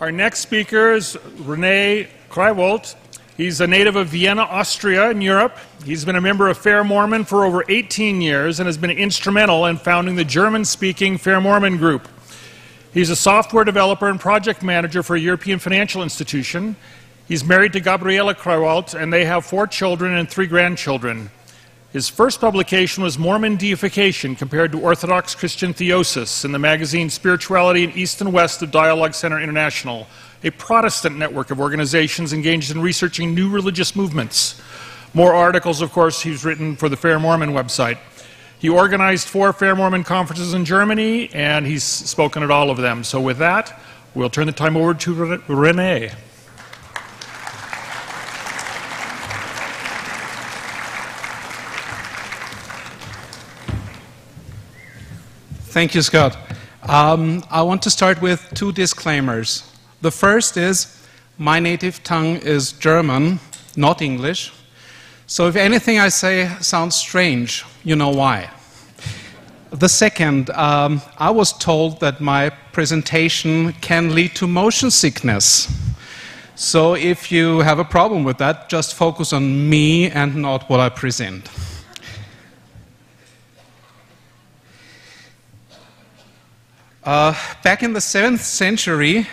Our next speaker is Rene Krywult. He's a native of Vienna, Austria, in Europe. He's been a member of Fair Mormon for over 18 years and has been instrumental in founding the German speaking Fair Mormon Group. He's a software developer and project manager for a European financial institution. He's married to Gabriela Krywult, and they have four children and three grandchildren. His first publication was Mormon Deification Compared to Orthodox Christian Theosis in the magazine Spirituality in East and West of Dialogue Center International, a Protestant network of organizations engaged in researching new religious movements. More articles, of course, he's written for the Fair Mormon website. He organized four Fair Mormon conferences in Germany, and he's spoken at all of them. So, with that, we'll turn the time over to Rene. Thank you, Scott. Um, I want to start with two disclaimers. The first is my native tongue is German, not English. So if anything I say sounds strange, you know why. The second, um, I was told that my presentation can lead to motion sickness. So if you have a problem with that, just focus on me and not what I present. Uh, back in the 7th century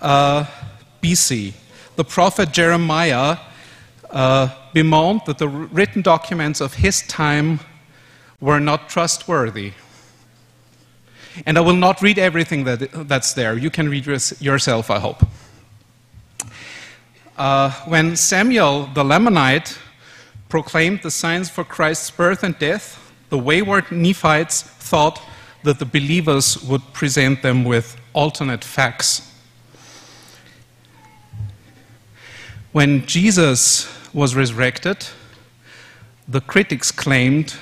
uh, BC, the prophet Jeremiah uh, bemoaned that the written documents of his time were not trustworthy. And I will not read everything that, that's there. You can read yourself, I hope. Uh, when Samuel the Lamanite proclaimed the signs for Christ's birth and death, the wayward Nephites thought that the believers would present them with alternate facts. When Jesus was resurrected, the critics claimed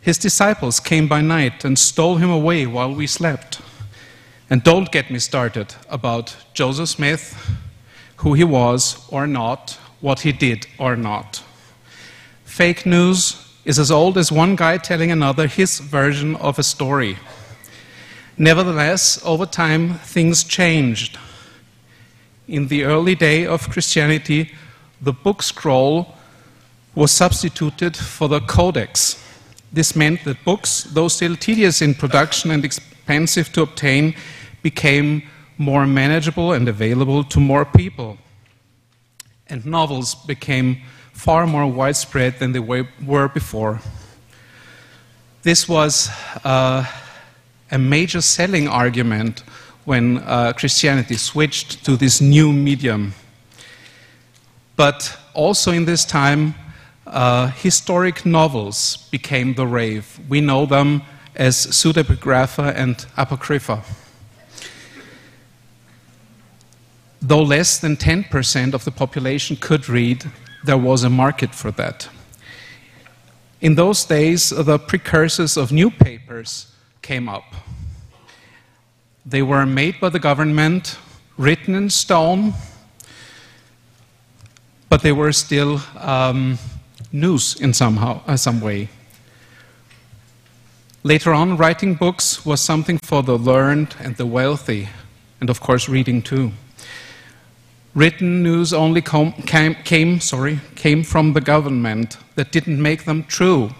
his disciples came by night and stole him away while we slept. And don't get me started about Joseph Smith, who he was or not, what he did or not. Fake news is as old as one guy telling another his version of a story. Nevertheless, over time, things changed. In the early day of Christianity, the book scroll was substituted for the codex. This meant that books, though still tedious in production and expensive to obtain, became more manageable and available to more people. And novels became far more widespread than they were before. This was uh, a major selling argument when uh, Christianity switched to this new medium. But also in this time, uh, historic novels became the rave. We know them as pseudepigrapha and apocrypha. Though less than 10% of the population could read, there was a market for that. In those days, the precursors of new papers came up. They were made by the government, written in stone, but they were still um, news in somehow, uh, some way. Later on, writing books was something for the learned and the wealthy, and of course, reading too. Written news only com- came, came, sorry, came from the government that didn't make them true,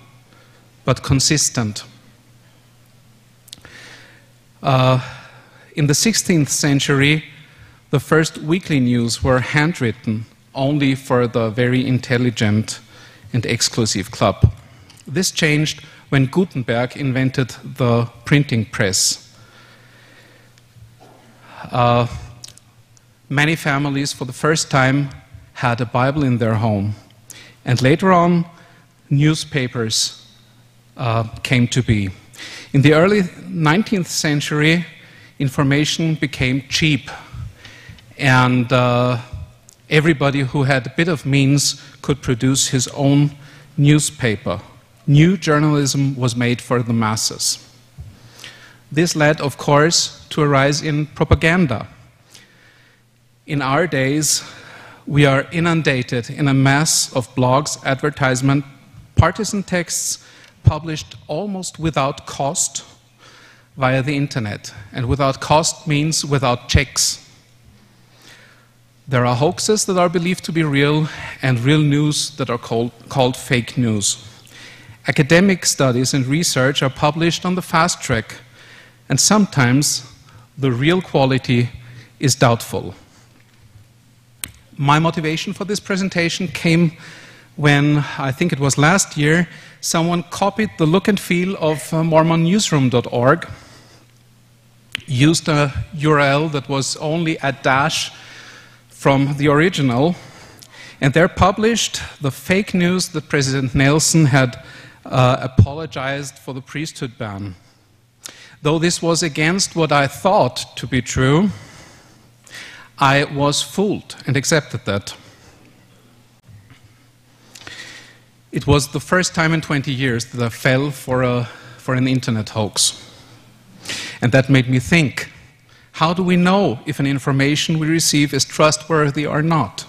but consistent. Uh, in the 16th century, the first weekly news were handwritten only for the very intelligent and exclusive club. This changed when Gutenberg invented the printing press. Uh, many families, for the first time, had a Bible in their home. And later on, newspapers uh, came to be. In the early 19th century, information became cheap, and uh, everybody who had a bit of means could produce his own newspaper. New journalism was made for the masses. This led, of course, to a rise in propaganda. In our days, we are inundated in a mass of blogs, advertisement, partisan texts published almost without cost via the internet. And without cost means without checks. There are hoaxes that are believed to be real and real news that are called, called fake news. Academic studies and research are published on the fast track, and sometimes the real quality is doubtful. My motivation for this presentation came when, I think it was last year, someone copied the look and feel of uh, MormonNewsroom.org, used a URL that was only a dash from the original, and there published the fake news that President Nelson had uh, apologized for the priesthood ban. Though this was against what I thought to be true, I was fooled and accepted that. It was the first time in 20 years that I fell for, a, for an internet hoax. And that made me think how do we know if an information we receive is trustworthy or not?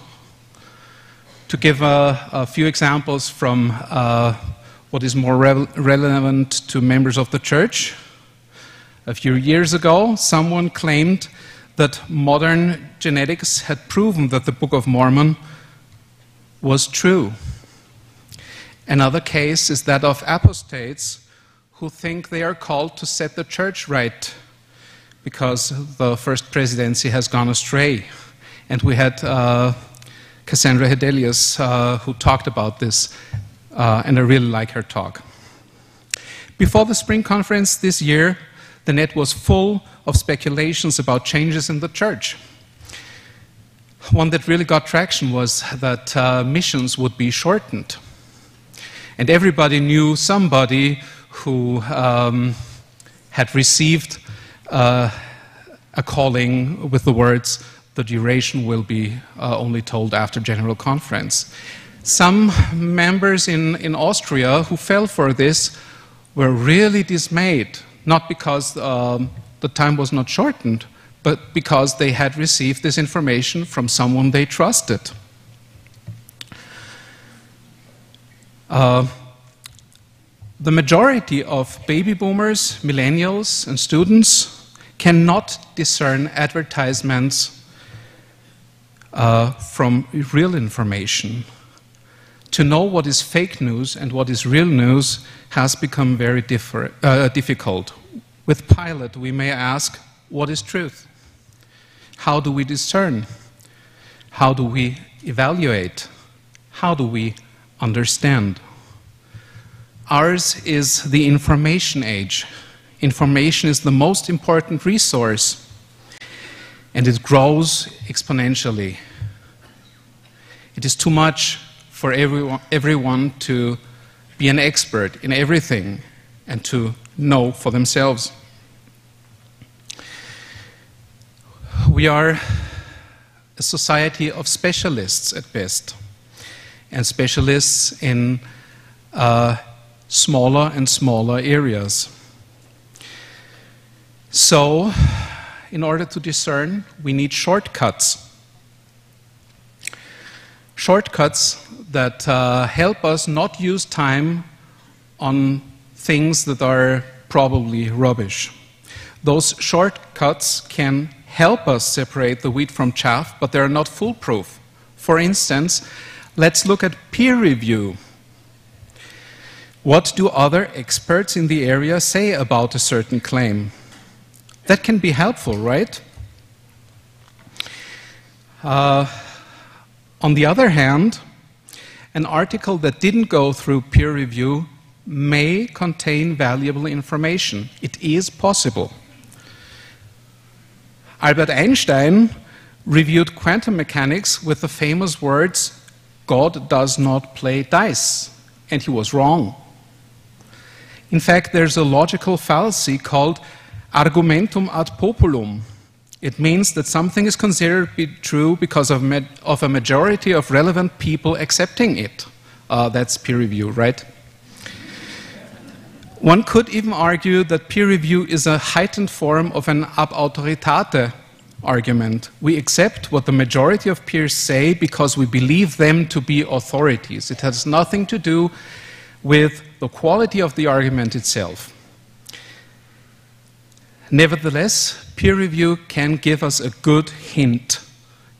To give a, a few examples from uh, what is more re relevant to members of the church, a few years ago, someone claimed that modern genetics had proven that the Book of Mormon was true. Another case is that of apostates who think they are called to set the church right because the first presidency has gone astray. And we had uh, Cassandra Hedelius uh, who talked about this, uh, and I really like her talk. Before the spring conference this year, the net was full of speculations about changes in the church. One that really got traction was that uh, missions would be shortened. And everybody knew somebody who um, had received uh, a calling with the words, the duration will be uh, only told after General Conference. Some members in, in Austria who fell for this were really dismayed, not because um, the time was not shortened, but because they had received this information from someone they trusted. Uh, the majority of baby boomers, millennials, and students cannot discern advertisements uh, from real information. To know what is fake news and what is real news has become very uh, difficult. With Pilate, we may ask, what is truth? How do we discern? How do we evaluate? How do we understand? Ours is the information age. Information is the most important resource, and it grows exponentially. It is too much for everyone, everyone to be an expert in everything and to know for themselves. We are a society of specialists at best, and specialists in uh, smaller and smaller areas. So, in order to discern, we need shortcuts. Shortcuts that uh, help us not use time on things that are probably rubbish. Those shortcuts can help us separate the wheat from chaff, but they're not foolproof. For instance, let's look at peer review. What do other experts in the area say about a certain claim? That can be helpful, right? Uh, on the other hand, an article that didn't go through peer review may contain valuable information. It is possible. Albert Einstein reviewed quantum mechanics with the famous words, God does not play dice, and he was wrong. In fact, there's a logical fallacy called argumentum ad populum. It means that something is considered to be true because of, of a majority of relevant people accepting it. Uh, that's peer review, right? One could even argue that peer review is a heightened form of an ab autoritate argument. We accept what the majority of peers say because we believe them to be authorities. It has nothing to do with the quality of the argument itself. Nevertheless, peer review can give us a good hint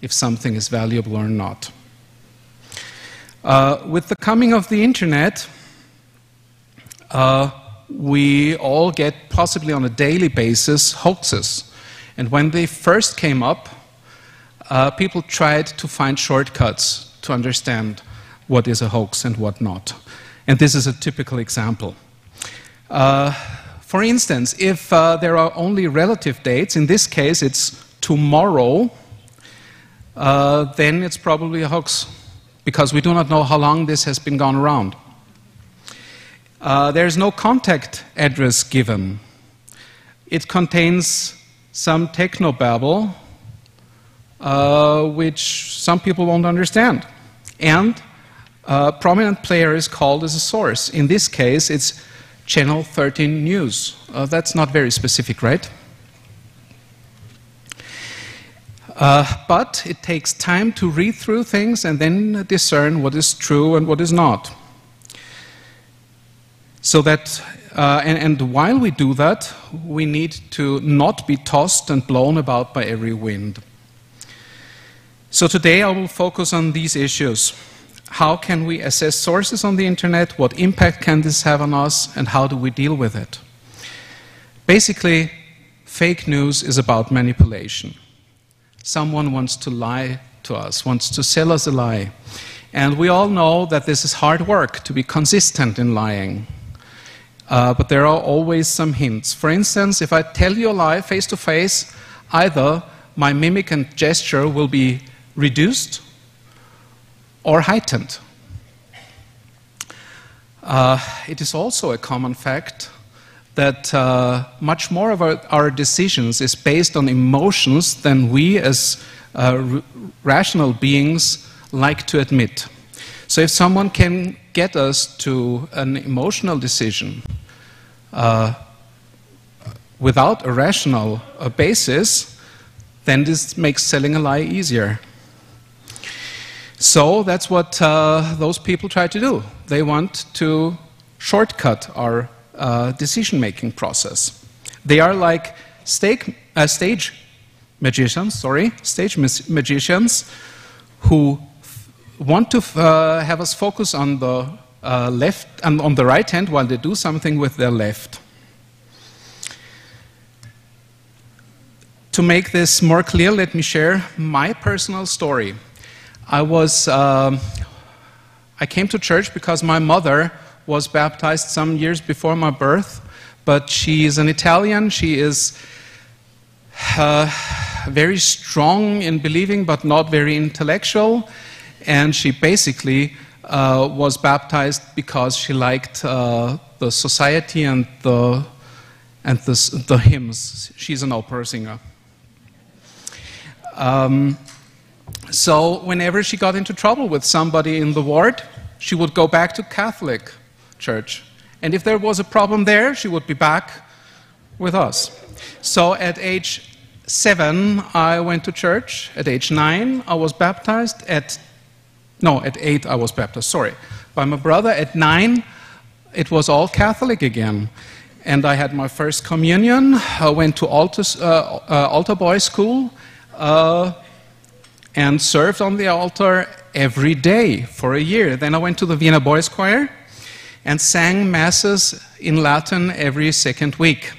if something is valuable or not. Uh, with the coming of the internet, uh, we all get, possibly on a daily basis, hoaxes. And when they first came up, uh, people tried to find shortcuts to understand what is a hoax and what not. And this is a typical example. Uh, for instance, if uh, there are only relative dates, in this case it's tomorrow, uh, then it's probably a hoax because we do not know how long this has been gone around. Uh, there is no contact address given. It contains some technobabble, uh, which some people won't understand. And a prominent player is called as a source. In this case, it's Channel 13 News. Uh, that's not very specific, right? Uh, but it takes time to read through things and then discern what is true and what is not. So that, uh, and, and while we do that, we need to not be tossed and blown about by every wind. So today I will focus on these issues. How can we assess sources on the internet? What impact can this have on us? And how do we deal with it? Basically, fake news is about manipulation. Someone wants to lie to us, wants to sell us a lie. And we all know that this is hard work to be consistent in lying. Uh, but there are always some hints. For instance, if I tell you a lie face to face, either my mimic and gesture will be reduced or heightened. Uh, it is also a common fact that uh, much more of our, our, decisions is based on emotions than we as uh, rational beings like to admit. So if someone can get us to an emotional decision uh, without a rational uh, basis, then this makes selling a lie easier. So that's what uh, those people try to do. They want to shortcut our uh, decision making process. They are like stake, uh, stage magicians, sorry, stage magicians who want to uh, have us focus on the uh, left and on the right hand while they do something with their left. To make this more clear, let me share my personal story. I was, um, I came to church because my mother was baptized some years before my birth, but she is an Italian. She is uh, very strong in believing, but not very intellectual. And she basically uh, was baptized because she liked uh, the society and the and the, the hymns. She's an opera singer. Um, so whenever she got into trouble with somebody in the ward, she would go back to Catholic church. And if there was a problem there, she would be back with us. So at age seven, I went to church. At age nine, I was baptized. At no, at eight, I was baptized. Sorry, by my brother. At nine, it was all Catholic again. And I had my first communion. I went to altar, uh, uh, altar boy school. Uh, and served on the altar every day for a year. Then I went to the Vienna Boys Choir and sang masses in Latin every second week.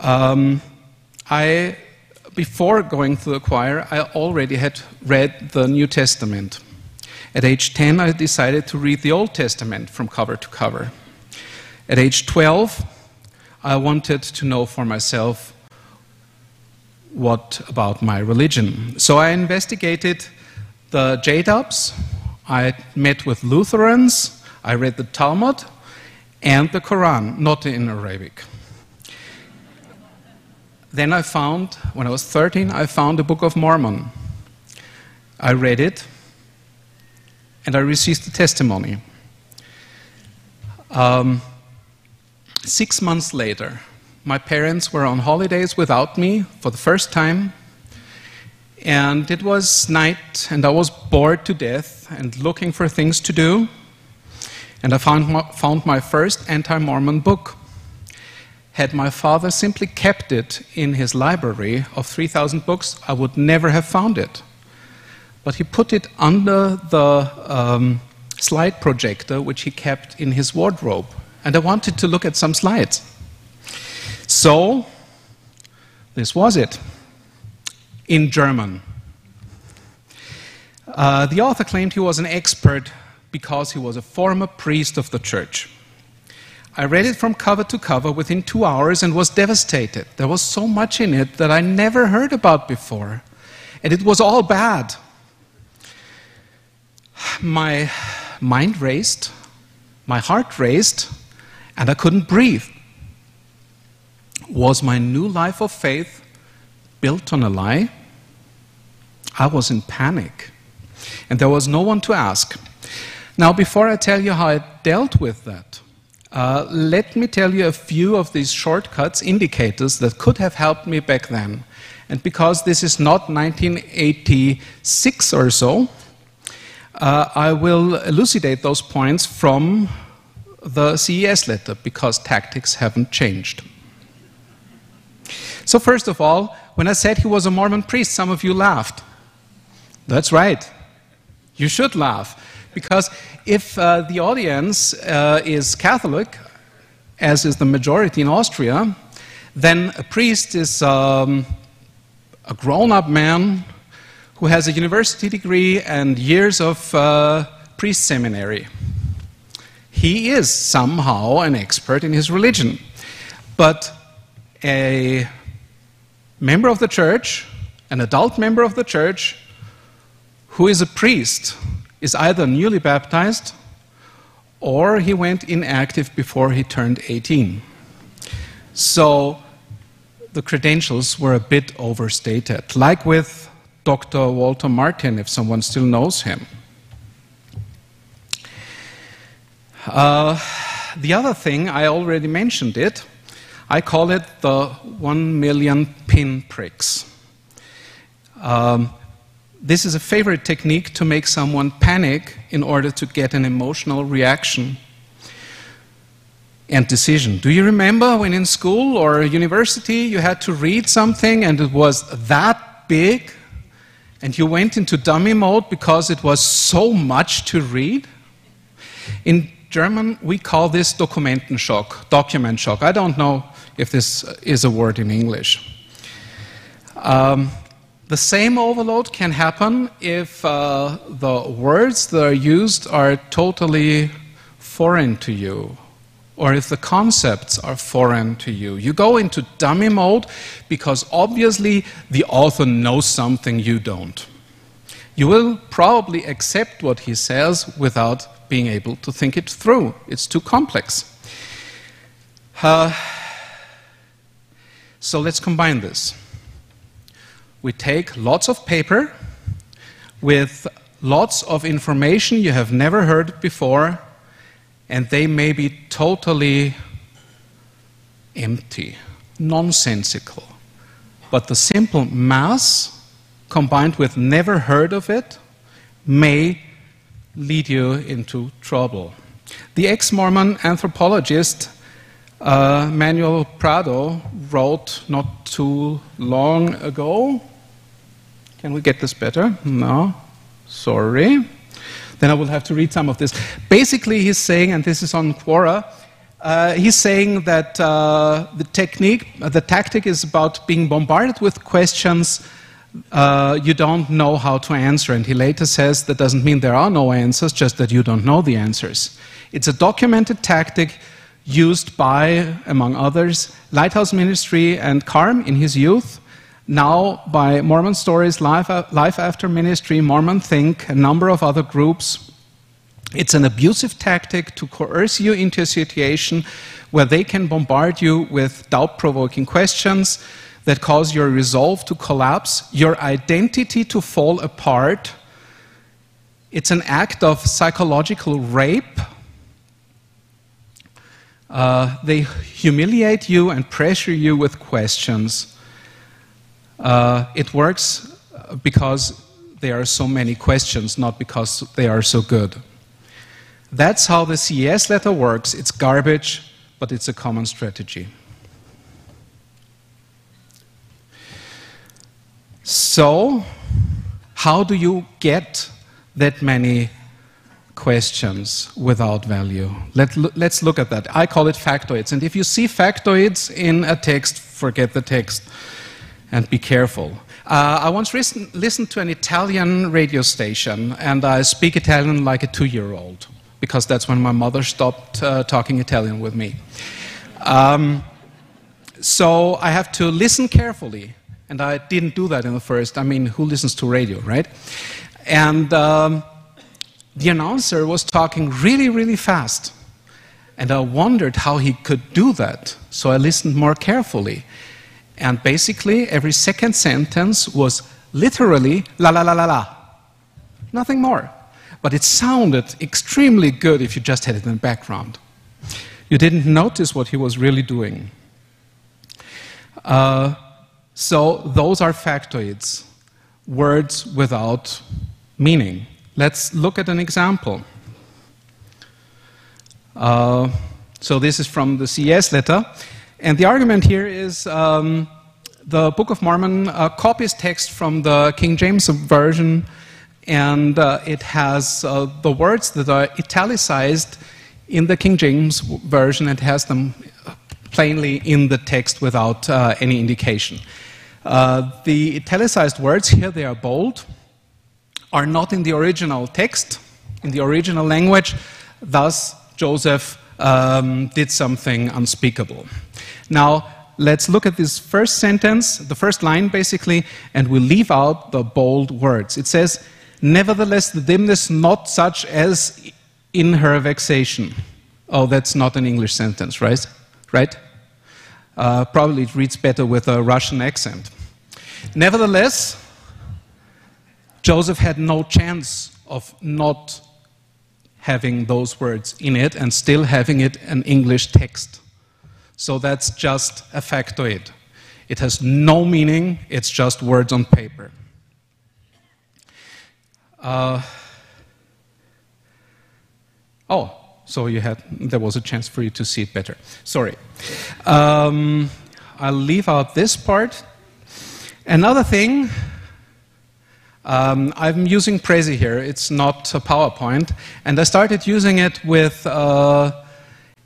Um, I, before going to the choir, I already had read the New Testament. At age 10, I decided to read the Old Testament from cover to cover. At age 12, I wanted to know for myself what about my religion. So I investigated the J-dubs, I met with Lutherans, I read the Talmud and the Quran, not in Arabic. Then I found, when I was 13, I found the Book of Mormon. I read it and I received the testimony. Um, six months later, my parents were on holidays without me for the first time. And it was night, and I was bored to death and looking for things to do. And I found my, found my first anti Mormon book. Had my father simply kept it in his library of 3,000 books, I would never have found it. But he put it under the um, slide projector, which he kept in his wardrobe. And I wanted to look at some slides. So, this was it in German. Uh, the author claimed he was an expert because he was a former priest of the church. I read it from cover to cover within two hours and was devastated. There was so much in it that I never heard about before, and it was all bad. My mind raced, my heart raced, and I couldn't breathe. Was my new life of faith built on a lie? I was in panic, and there was no one to ask. Now, before I tell you how I dealt with that, uh, let me tell you a few of these shortcuts, indicators that could have helped me back then. And because this is not 1986 or so, uh, I will elucidate those points from the CES letter because tactics haven't changed. So, first of all, when I said he was a Mormon priest, some of you laughed. That's right. You should laugh. Because if uh, the audience uh, is Catholic, as is the majority in Austria, then a priest is um, a grown up man who has a university degree and years of uh, priest seminary. He is somehow an expert in his religion. But a member of the church, an adult member of the church, who is a priest, is either newly baptized or he went inactive before he turned 18. So the credentials were a bit overstated, like with Dr. Walter Martin, if someone still knows him. Uh, the other thing, I already mentioned it, I call it the one million pin pricks. Um, this is a favorite technique to make someone panic in order to get an emotional reaction and decision. Do you remember when in school or university you had to read something and it was that big and you went into dummy mode because it was so much to read? In German, we call this Dokumentenschock, document shock. I don't know if this is a word in English. Um, the same overload can happen if uh, the words that are used are totally foreign to you or if the concepts are foreign to you. You go into dummy mode because obviously the author knows something you don't. You will probably accept what he says without being able to think it through. It's too complex. Uh, so let's combine this we take lots of paper with lots of information you have never heard before, and they may be totally empty, nonsensical. But the simple mass combined with never heard of it may lead you into trouble. The ex Mormon anthropologist uh, Manuel Prado wrote not too long ago can we get this better? No. Sorry. Then I will have to read some of this. Basically, he's saying, and this is on Quora, uh, he's saying that uh, the technique, the tactic is about being bombarded with questions uh, you don't know how to answer. And he later says that doesn't mean there are no answers, just that you don't know the answers. It's a documented tactic used by, among others, Lighthouse Ministry and CARM in his youth now by Mormon Stories, Life, Life After Ministry, Mormon Think, a number of other groups. It's an abusive tactic to coerce you into a situation where they can bombard you with doubt provoking questions that cause your resolve to collapse, your identity to fall apart. It's an act of psychological rape. Uh, they humiliate you and pressure you with questions. Uh, it works because there are so many questions, not because they are so good. That's how the CES letter works. It's garbage, but it's a common strategy. So, how do you get that many questions without value? Let, let's look at that. I call it factoids. And if you see factoids in a text, forget the text and be careful. Uh, I once listen, listened to an Italian radio station, and I speak Italian like a two year old, because that's when my mother stopped uh, talking Italian with me. Um, so I have to listen carefully, and I didn't do that in the first. I mean, who listens to radio, right? And um, the announcer was talking really, really fast. And I wondered how he could do that. So I listened more carefully. And basically, every second sentence was literally la la la la la. Nothing more. But it sounded extremely good if you just had it in the background. You didn't notice what he was really doing. Uh, so, those are factoids, words without meaning. Let's look at an example. Uh, so, this is from the CES letter. And the argument here is um, the Book of Mormon uh, copies text from the King James Version, and uh, it has uh, the words that are italicized in the King James Version, and has them plainly in the text without uh, any indication. Uh, the italicized words here, they are bold, are not in the original text, in the original language, thus, Joseph um, did something unspeakable. Now, let's look at this first sentence, the first line basically, and we leave out the bold words. It says, Nevertheless, the dimness not such as in her vexation. Oh, that's not an English sentence, right? Right? Uh, probably it reads better with a Russian accent. Nevertheless, Joseph had no chance of not having those words in it and still having it an English text. So that's just a factoid. It has no meaning, it's just words on paper. Uh, oh, so you had, there was a chance for you to see it better. Sorry. Um, I'll leave out this part. Another thing, um, I'm using Prezi here. It's not a PowerPoint. And I started using it with uh,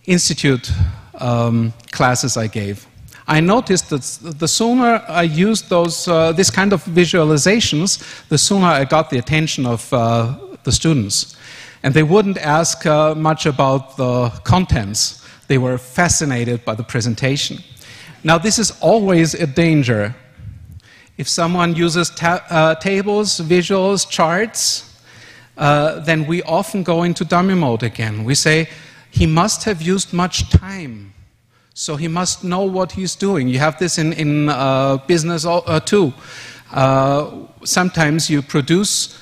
Institute um, classes I gave. I noticed that the sooner I used those, uh, this kind of visualizations, the sooner I got the attention of uh, the students. And they wouldn't ask uh, much about the contents. They were fascinated by the presentation. Now, this is always a danger. If someone uses ta uh, tables, visuals, charts, uh, then we often go into dummy mode again. We say, he must have used much time. So he must know what he's doing. You have this in, in uh, business uh, too. Uh, sometimes you produce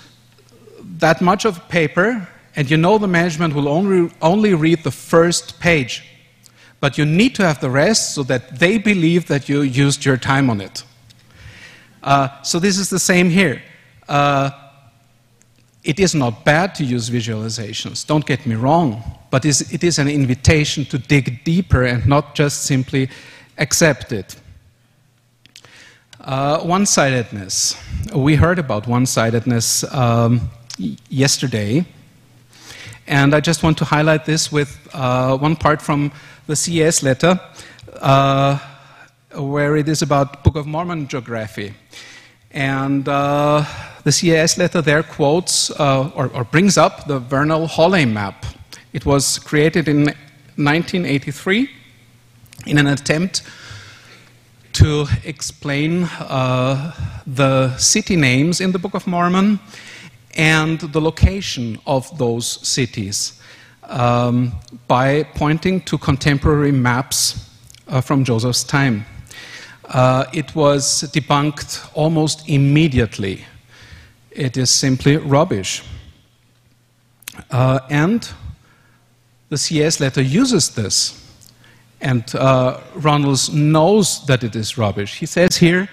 that much of paper, and you know the management will only, only read the first page. But you need to have the rest so that they believe that you used your time on it. Uh, so this is the same here. Uh, it is not bad to use visualizations, don't get me wrong, but it is an invitation to dig deeper and not just simply accept it. Uh, one sidedness. We heard about one sidedness um, yesterday, and I just want to highlight this with uh, one part from the CES letter, uh, where it is about Book of Mormon geography. And uh, the CES letter there quotes uh, or, or, brings up the Vernal-Holley map. It was created in 1983 in an attempt to explain uh, the city names in the Book of Mormon and the location of those cities um, by pointing to contemporary maps uh, from Joseph's time uh, it was debunked almost immediately. It is simply rubbish. Uh, and the CS letter uses this. And uh, Runnels knows that it is rubbish. He says here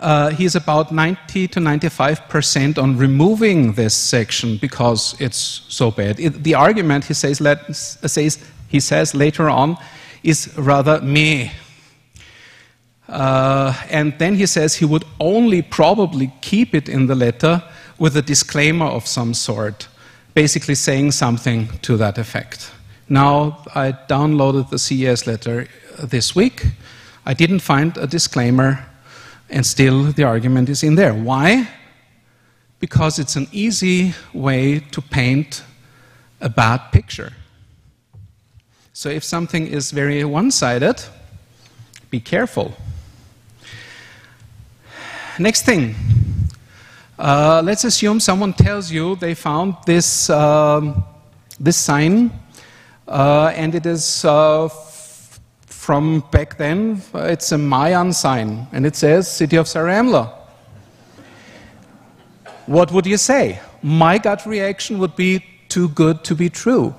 uh, he's about 90 to 95 percent on removing this section because it's so bad. It, the argument, he says, let, says, he says later on, is rather meh Uh, and then he says he would only probably keep it in the letter with a disclaimer of some sort, basically saying something to that effect. Now, I downloaded the CES letter this week. I didn't find a disclaimer, and still the argument is in there. Why? Because it's an easy way to paint a bad picture. So, if something is very one sided, be careful. Next thing. Uh, let's assume someone tells you they found this, um, this sign, uh, and it is uh, from back then. It's a Mayan sign, and it says City of Zarahemla. What would you say? My gut reaction would be too good to be true.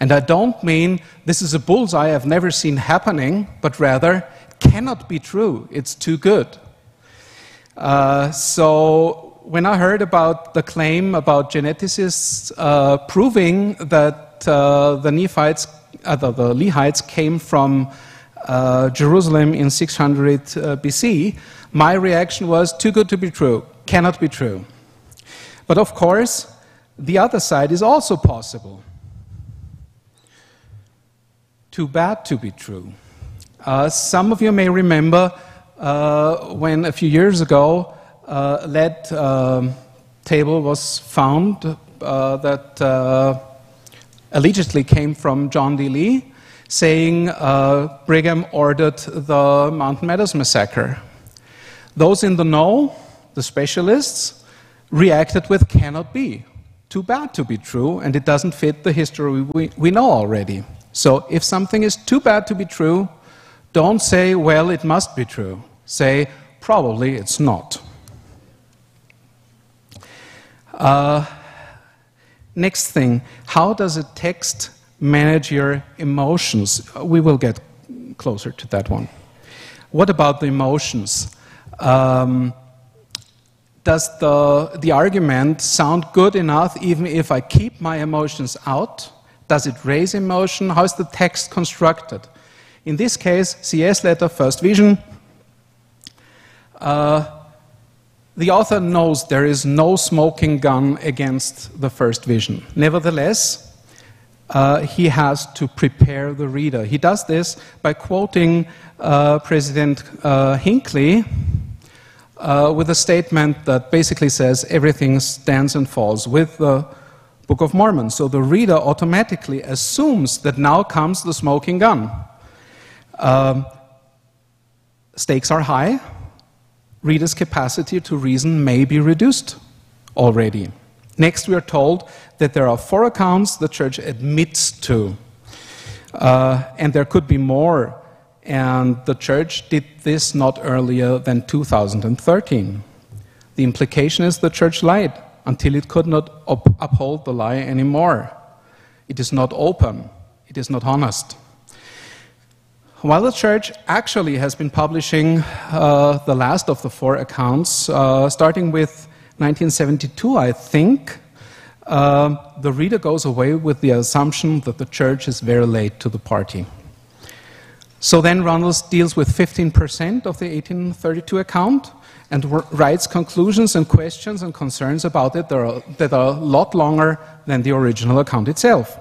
And I don't mean this is a bullseye I've never seen happening, but rather cannot be true. It's too good. Uh, so when I heard about the claim about geneticists uh, proving that uh, the Nephites, uh, the, the, Lehites came from uh, Jerusalem in 600 uh, BC, my reaction was too good to be true, cannot be true. But of course, the other side is also possible. Too bad to be true. some of you may remember uh, when a few years ago uh, lead um, table was found uh, that uh, allegedly came from John D. Lee, saying uh, Brigham ordered the Mountain Meadows massacre. Those in the know, the specialists, reacted with cannot be. Too bad to be true, and it doesn't fit the history we, we know already. So if something is too bad to be true, don't say, well, it must be true. Say, probably it's not. Uh, next thing, how does a text manage your emotions? We will get closer to that one. What about the emotions? Um, does the, the argument sound good enough even if I keep my emotions out? Does it raise emotion? How is the text constructed? In this case, CS letter, first vision. Uh, the author knows there is no smoking gun against the first vision. Nevertheless, uh, he has to prepare the reader. He does this by quoting uh, President uh, Hinckley uh, with a statement that basically says everything stands and falls with the Book of Mormon. So the reader automatically assumes that now comes the smoking gun. Um, stakes are high. Reader's capacity to reason may be reduced already. Next, we are told that there are four accounts the church admits to, uh, and there could be more. And the church did this not earlier than 2013. The implication is the church lied until it could not up uphold the lie anymore. It is not open, it is not honest. While the church actually has been publishing uh, the last of the four accounts, uh, starting with 1972, I think, uh, the reader goes away with the assumption that the church is very late to the party. So then Runnels deals with 15% of the 1832 account and writes conclusions and questions and concerns about it that are, that are a lot longer than the original account itself.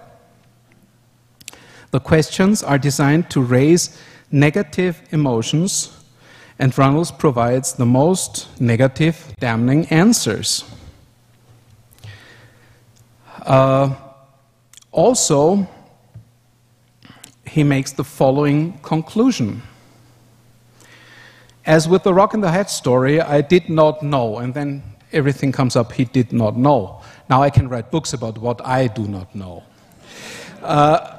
The questions are designed to raise negative emotions, and Runnels provides the most negative, damning answers. Uh, also, he makes the following conclusion. As with the rock in the hat story, I did not know, and then everything comes up he did not know. Now I can write books about what I do not know. Uh,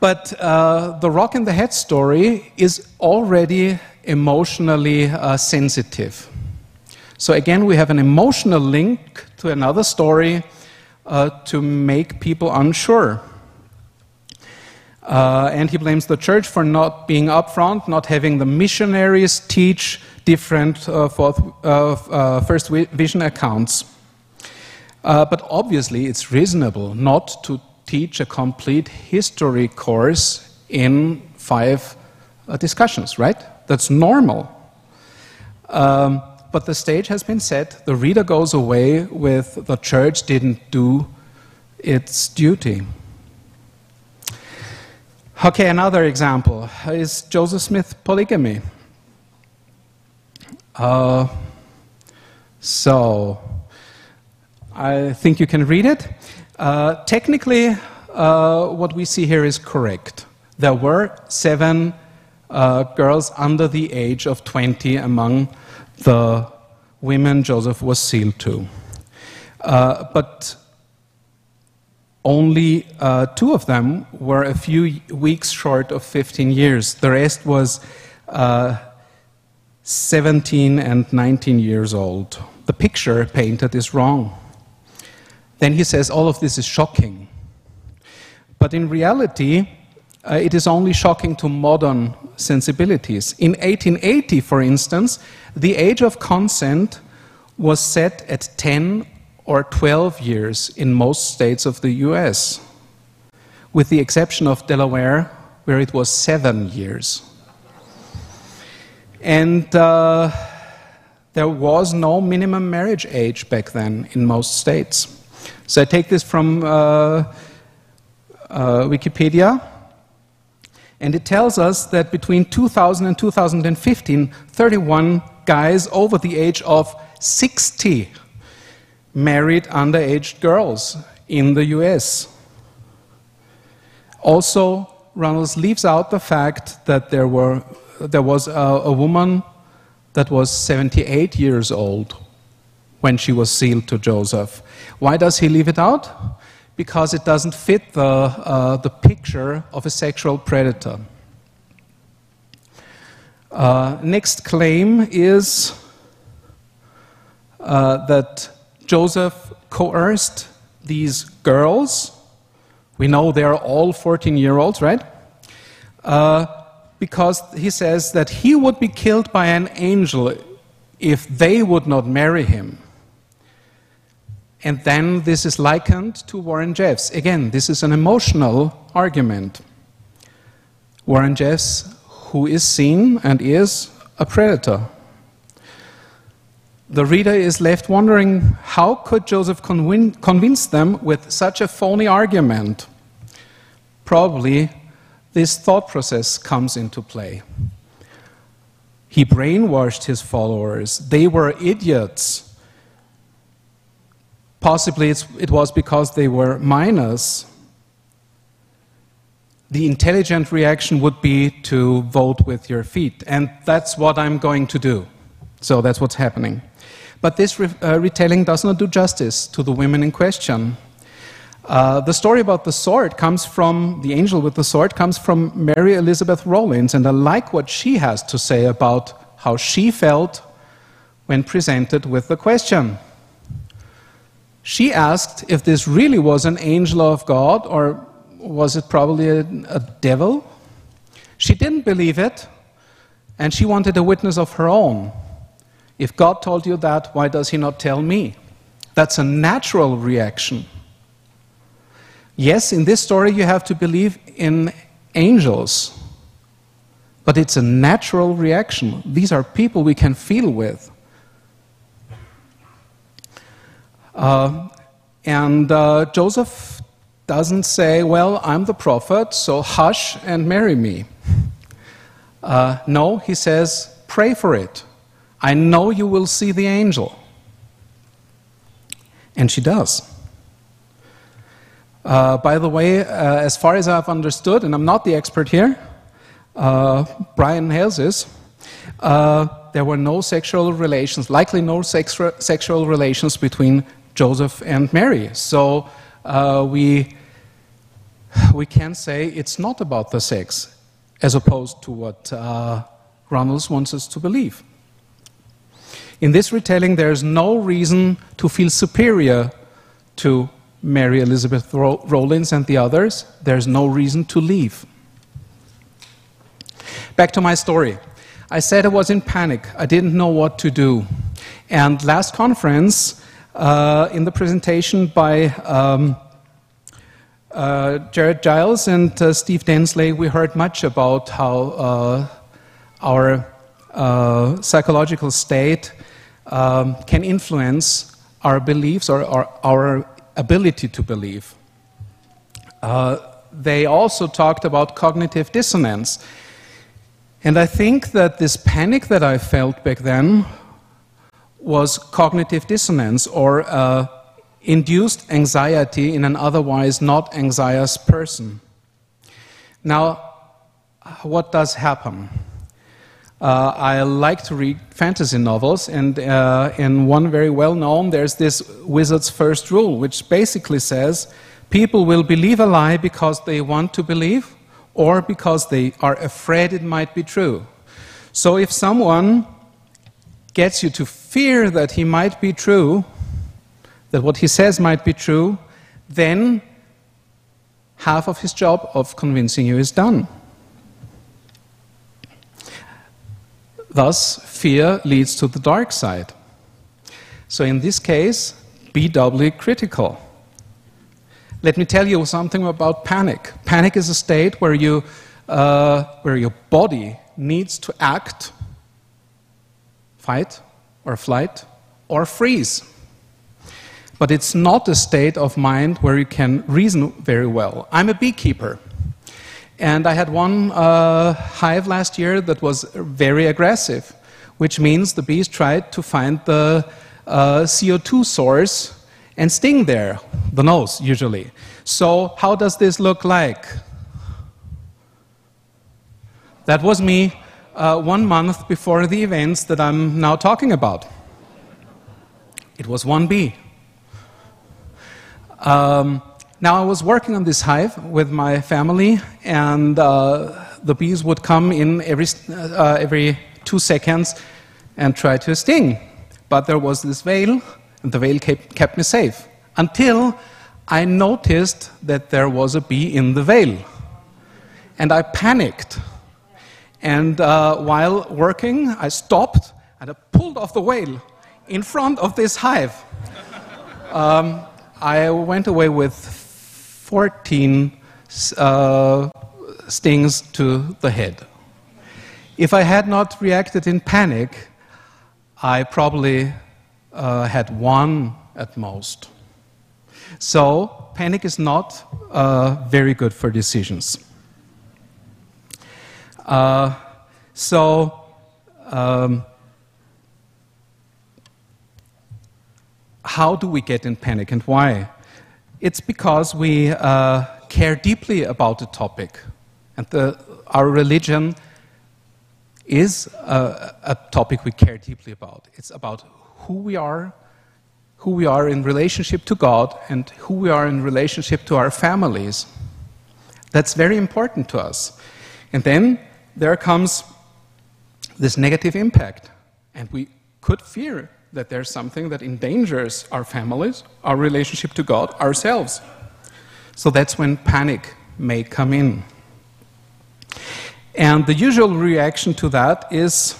but uh, the rock in the head story is already emotionally uh, sensitive. So again, we have an emotional link to another story uh, to make people unsure. Uh, and he blames the church for not being upfront, not having the missionaries teach different uh, fourth, uh, first vision accounts. but obviously, it's reasonable not to teach a complete history course in five uh, discussions, right? That's normal. Um, but the stage has been set, the reader goes away with the church didn't do its duty. Okay, another example is Joseph Smith polygamy. Uh, so, I think you can read it. Uh, technically, uh, what we see here is correct. There were seven uh, girls under the age of 20 among the women Joseph was sealed to. Uh, but only uh, two of them were a few weeks short of 15 years. The rest was uh, 17 and 19 years old. The picture painted is wrong. Then he says all of this is shocking. But in reality, uh, it is only shocking to modern sensibilities. In 1880, for instance, the age of consent was set at 10 or 12 years in most states of the US, with the exception of Delaware, where it was seven years. And uh, there was no minimum marriage age back then in most states. So I take this from uh, uh, Wikipedia. And it tells us that between 2000 and 2015, 31 guys over the age of 60 married underage girls in the US. Also, Runnels leaves out the fact that there, were, there was a, a woman that was 78 years old when she was sealed to Joseph. Why does he leave it out? because it doesn't fit the, uh, the picture of a sexual predator. Uh, next claim is uh, that Joseph coerced these girls. We know they're all 14 year olds, right? Uh, because he says that he would be killed by an angel if they would not marry him. And then this is likened to Warren Jeffs. Again, this is an emotional argument. Warren Jeffs, who is seen and is a predator. The reader is left wondering how could Joseph convin convince them with such a phony argument? Probably this thought process comes into play. He brainwashed his followers. They were idiots Possibly it was because they were minors. The intelligent reaction would be to vote with your feet, and that's what I'm going to do. So that's what's happening. But this re uh, retelling does not do justice to the women in question. Uh, the story about the sword comes from, the angel with the sword comes from Mary Elizabeth Rollins, and I like what she has to say about how she felt when presented with the question. She asked if this really was an angel of God or was it probably a, a devil? She didn't believe it, and she wanted a witness of her own. If God told you that, why does He not tell me? That's a natural reaction. Yes, in this story, you have to believe in angels, but it's a natural reaction. These are people we can feel with. Uh, and uh, Joseph doesn't say, Well, I'm the prophet, so hush and marry me. Uh, no, he says, Pray for it. I know you will see the angel. And she does. Uh, by the way, uh, as far as I've understood, and I'm not the expert here, uh, Brian Hales is, uh, there were no sexual relations, likely no sex sexual relations between Joseph and Mary. So uh, we, we can say it's not about the sex, as opposed to what uh, Runnels wants us to believe. In this retelling, there's no reason to feel superior to Mary Elizabeth Rollins and the others. There's no reason to leave. Back to my story. I said I was in panic. I didn't know what to do. And last conference, uh, in the presentation by um, uh, Jared Giles and uh, Steve Densley, we heard much about how uh, our uh, psychological state um, can influence our beliefs or, or our ability to believe. Uh, they also talked about cognitive dissonance. And I think that this panic that I felt back then was cognitive dissonance or uh, induced anxiety in an otherwise not anxious person. Now, what does happen? Uh, I like to read fantasy novels, and uh, in one very well known, there's this wizard's first rule, which basically says people will believe a lie because they want to believe or because they are afraid it might be true. So if someone gets you to fear that he might be true, that what he says might be true, then half of his job of convincing you is done. Thus, fear leads to the dark side. So, in this case, be doubly critical. Let me tell you something about panic. Panic is a state where, you, uh, where your body needs to act, fight, or flight, or freeze. But it's not a state of mind where you can reason very well. I'm a beekeeper. And I had one uh, hive last year that was very aggressive, which means the bees tried to find the uh, CO2 source and sting there, the nose usually. So, how does this look like? That was me uh, one month before the events that I'm now talking about. It was one bee. Um, now, I was working on this hive with my family, and uh, the bees would come in every, uh, every two seconds and try to sting. But there was this veil, and the veil kept, kept me safe until I noticed that there was a bee in the veil. And I panicked. And uh, while working, I stopped and I pulled off the veil in front of this hive. Um, I went away with 14 uh, stings to the head. If I had not reacted in panic, I probably uh, had one at most. So, panic is not uh, very good for decisions. Uh, so, um, how do we get in panic and why? It's because we uh, care deeply about the topic. And the, our religion is a, a topic we care deeply about. It's about who we are, who we are in relationship to God, and who we are in relationship to our families. That's very important to us. And then there comes this negative impact. And we could fear that there's something that endangers our families, our relationship to God, ourselves. So that's when panic may come in. And the usual reaction to that is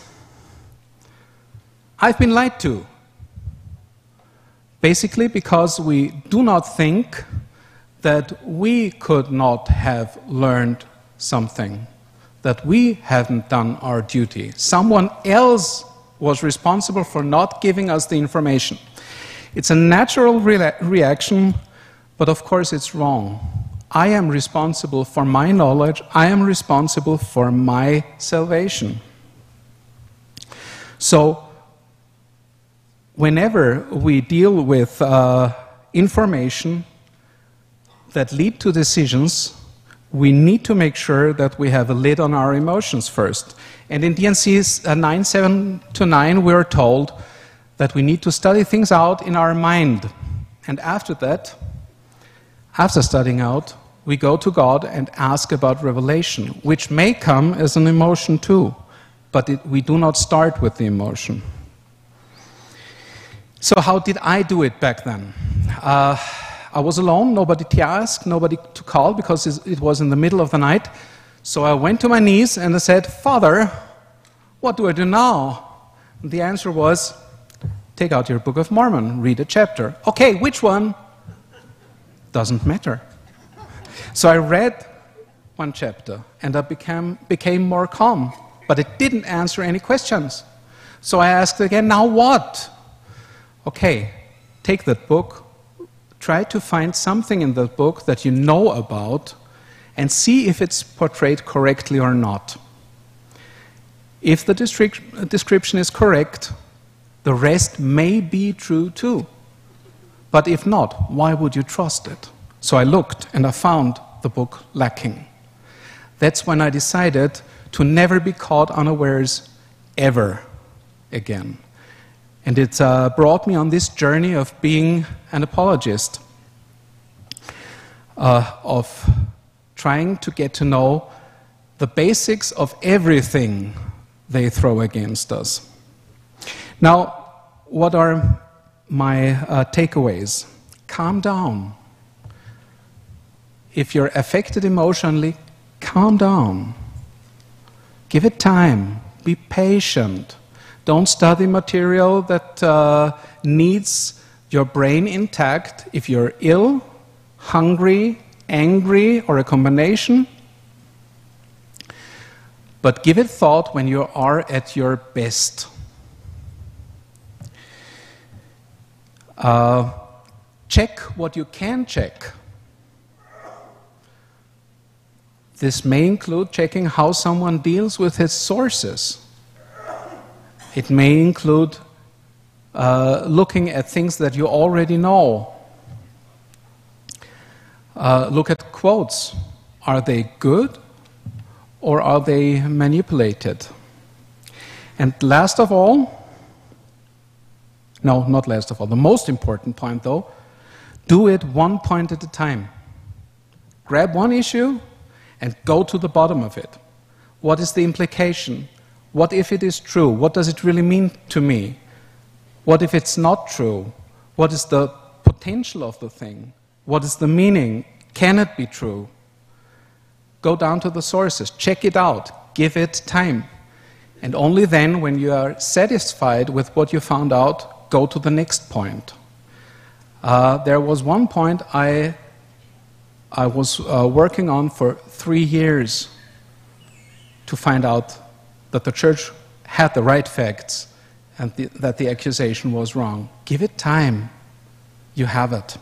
I've been lied to. Basically, because we do not think that we could not have learned something, that we haven't done our duty. Someone else was responsible for not giving us the information. It's a natural re reaction, but of course it's wrong. I am responsible for my knowledge, I am responsible for my salvation. So, whenever we deal with uh, information that lead to decisions, we need to make sure that we have a lid on our emotions first. And in D&C uh, 979, we're told that we need to study things out in our mind. And after that, after studying out, we go to God and ask about revelation, which may come as an emotion too, but it, we do not start with the emotion. So, how did I do it back then? Uh, I was alone, nobody to ask, nobody to call because it was in the middle of the night. So I went to my knees and I said, Father, what do I do now? And the answer was, Take out your Book of Mormon, read a chapter. Okay, which one? Doesn't matter. So I read one chapter and I became, became more calm but it didn't answer any questions. So I asked again, now what? Okay, take that book, try to find something in the book that you know about, and see if it's portrayed correctly or not. If the description is correct, the rest may be true too. But if not, why would you trust it? So I looked and I found the book lacking. That's when I decided to never be caught unawares ever again. And it uh, brought me on this journey of being an apologist, uh, of trying to get to know the basics of everything they throw against us. Now, what are my uh, takeaways? Calm down. If you're affected emotionally, calm down. Give it time. Be patient. Don't study material that uh, needs your brain intact. If you're ill, hungry, angry, or a combination, but give it thought when you are at your best. Uh, check what you can check. This may include checking how someone deals with his sources. It may include uh, looking at things that you already know. Uh, look at quotes. Are they good or are they manipulated? And last of all, no, not last of all, the most important point though, do it one point at a time. Grab one issue and go to the bottom of it. What is the implication? What if it is true? What does it really mean to me? What if it's not true? What is the potential of the thing? What is the meaning? Can it be true? Go down to the sources, check it out, give it time. And only then, when you are satisfied with what you found out, go to the next point. Uh, there was one point I, I was uh, working on for three years to find out that the church had the right facts and the, that the accusation was wrong. Give it time. You have it.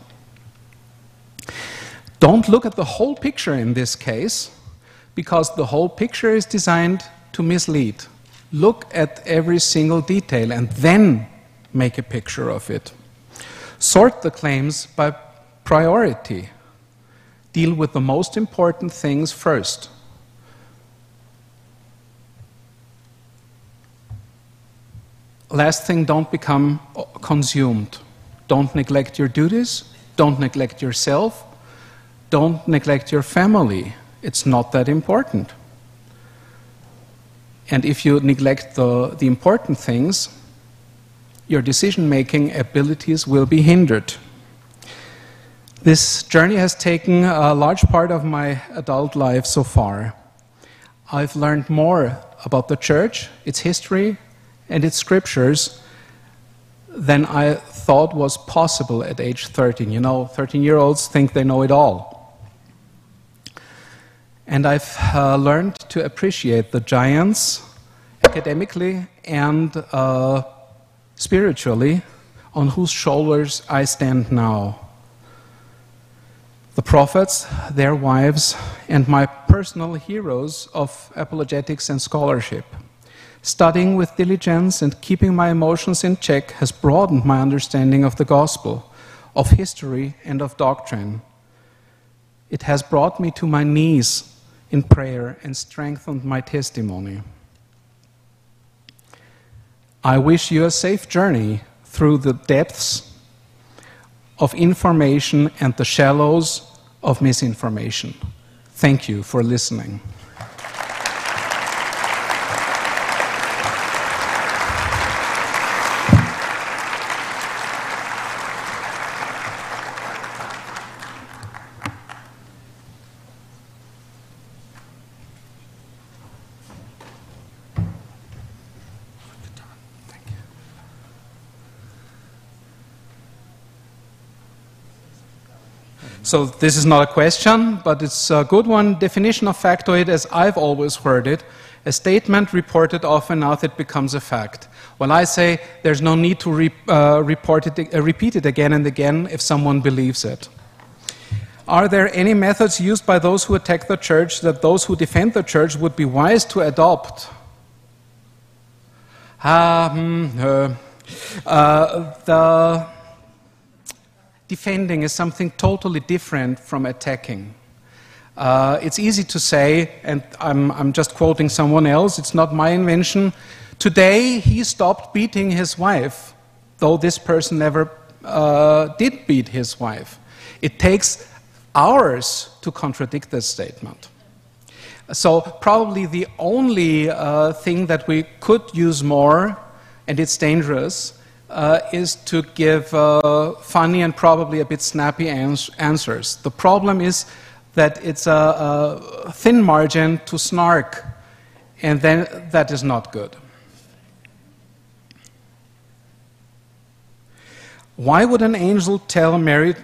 Don't look at the whole picture in this case because the whole picture is designed to mislead. Look at every single detail and then make a picture of it. Sort the claims by priority. Deal with the most important things first. Last thing, don't become consumed. Don't neglect your duties. Don't neglect yourself. Don't neglect your family it's not that important. And if you neglect the, the important things, your decision making abilities will be hindered. This journey has taken a large part of my adult life so far. I've learned more about the church, its history, and its scriptures than I thought was possible at age 13. You know, 13 year olds think they know it all. And I've uh, learned to appreciate the giants academically and uh, spiritually on whose shoulders I stand now. The prophets, their wives, and my personal heroes of apologetics and scholarship. Studying with diligence and keeping my emotions in check has broadened my understanding of the gospel, of history, and of doctrine. It has brought me to my knees in prayer and strengthened my testimony. I wish you a safe journey through the depths of information and the shallows of misinformation. Thank you for listening. So this is not a question, but it's a good one. Definition of factoid, as I've always heard it, A statement reported often enough, it becomes a fact. Well, I say there's no need to re, uh, report it, uh, repeat it again and again if someone believes it. Are there any methods used by those who attack the church that those who defend the church would be wise to adopt? Um, uh, uh, the defending is something totally different from attacking. Uh, it's easy to say, and I'm, I'm just quoting someone else, it's not my invention. Today he stopped beating his wife, though this person never uh, did beat his wife. It takes hours to contradict this statement. So, probably the only uh, thing that we could use more, and it's dangerous, uh, is to give uh, funny and probably a bit snappy ans answers. The problem is that it's a, a thin margin to snark, and then that is not good. Why would an angel tell Mary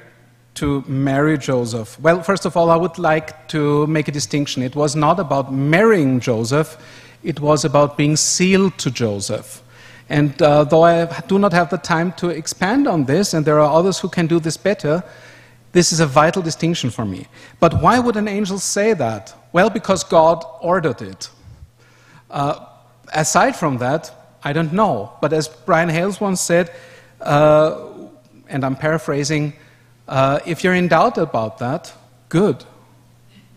to marry Joseph? Well, first of all, I would like to make a distinction. It was not about marrying Joseph, it was about being sealed to Joseph. And uh, though I do not have the time to expand on this, and there are others who can do this better, this is a vital distinction for me. But why would an angel say that? Well, because God ordered it. Uh, aside from that, I don't know. But as Brian Hales once said, uh, and I'm paraphrasing, uh, if you're in doubt about that, good.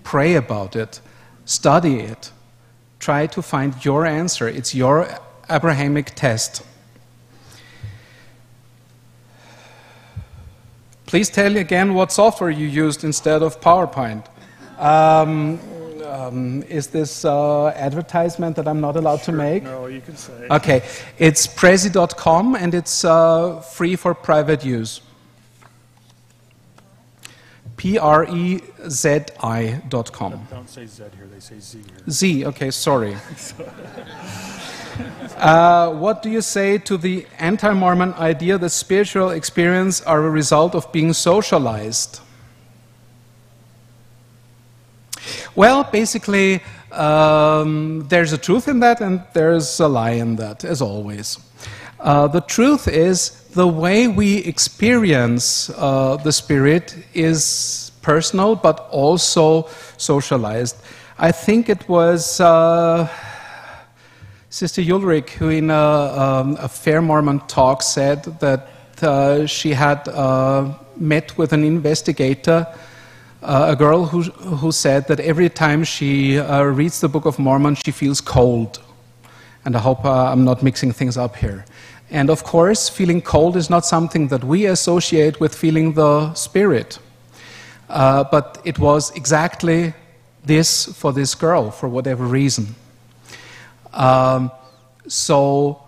Pray about it, study it, try to find your answer. It's your Abrahamic test. Please tell me again what software you used instead of PowerPoint. Um, um, is this uh, advertisement that I'm not allowed sure. to make? No, you can say. Okay, it's prezi.com and it's uh, free for private use. P R E Z I.com. Don't say Z here, they say Z here. Z, okay, sorry. uh, what do you say to the anti Mormon idea that spiritual experience are a result of being socialized? Well, basically, um, there's a truth in that and there's a lie in that, as always. Uh, the truth is, the way we experience uh, the Spirit is personal but also socialized. I think it was uh, Sister Ulrich who, in a, um, a, Fair Mormon talk, said that uh, she had uh, met with an investigator. Uh, a girl who, who said that every time she uh, reads the Book of Mormon, she feels cold. And I hope uh, I'm not mixing things up here. And of course, feeling cold is not something that we associate with feeling the Spirit. Uh, but it was exactly this for this girl, for whatever reason. Um, so,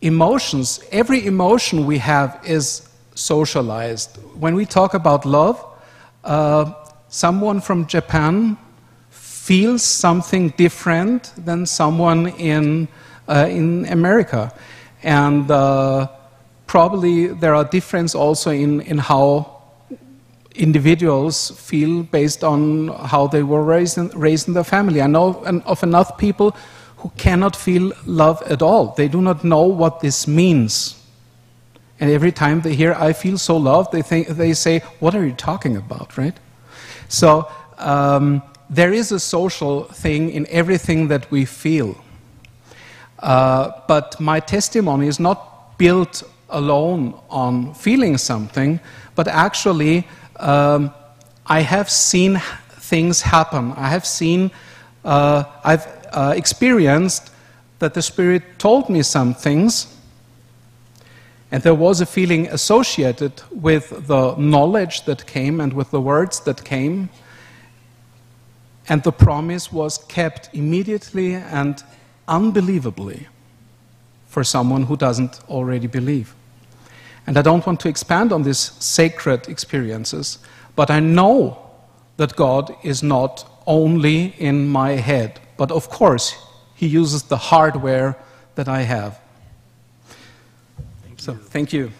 emotions, every emotion we have is socialized. When we talk about love, uh, someone from Japan feels something different than someone in, uh, in America. And uh, probably there are differences also in, in how individuals feel based on how they were raised in, raised in their family. I know of enough people who cannot feel love at all. They do not know what this means. And every time they hear, I feel so loved, they, think, they say, What are you talking about, right? So um, there is a social thing in everything that we feel. Uh, but my testimony is not built alone on feeling something, but actually, um, I have seen things happen. I have seen, uh, I've uh, experienced that the Spirit told me some things and there was a feeling associated with the knowledge that came and with the words that came. And the promise was kept immediately and unbelievably for someone who doesn't already believe. And I don't want to expand on these sacred experiences, but I know that God is not only in my head, but of course, He uses the hardware that I have. So, thank you. Thank you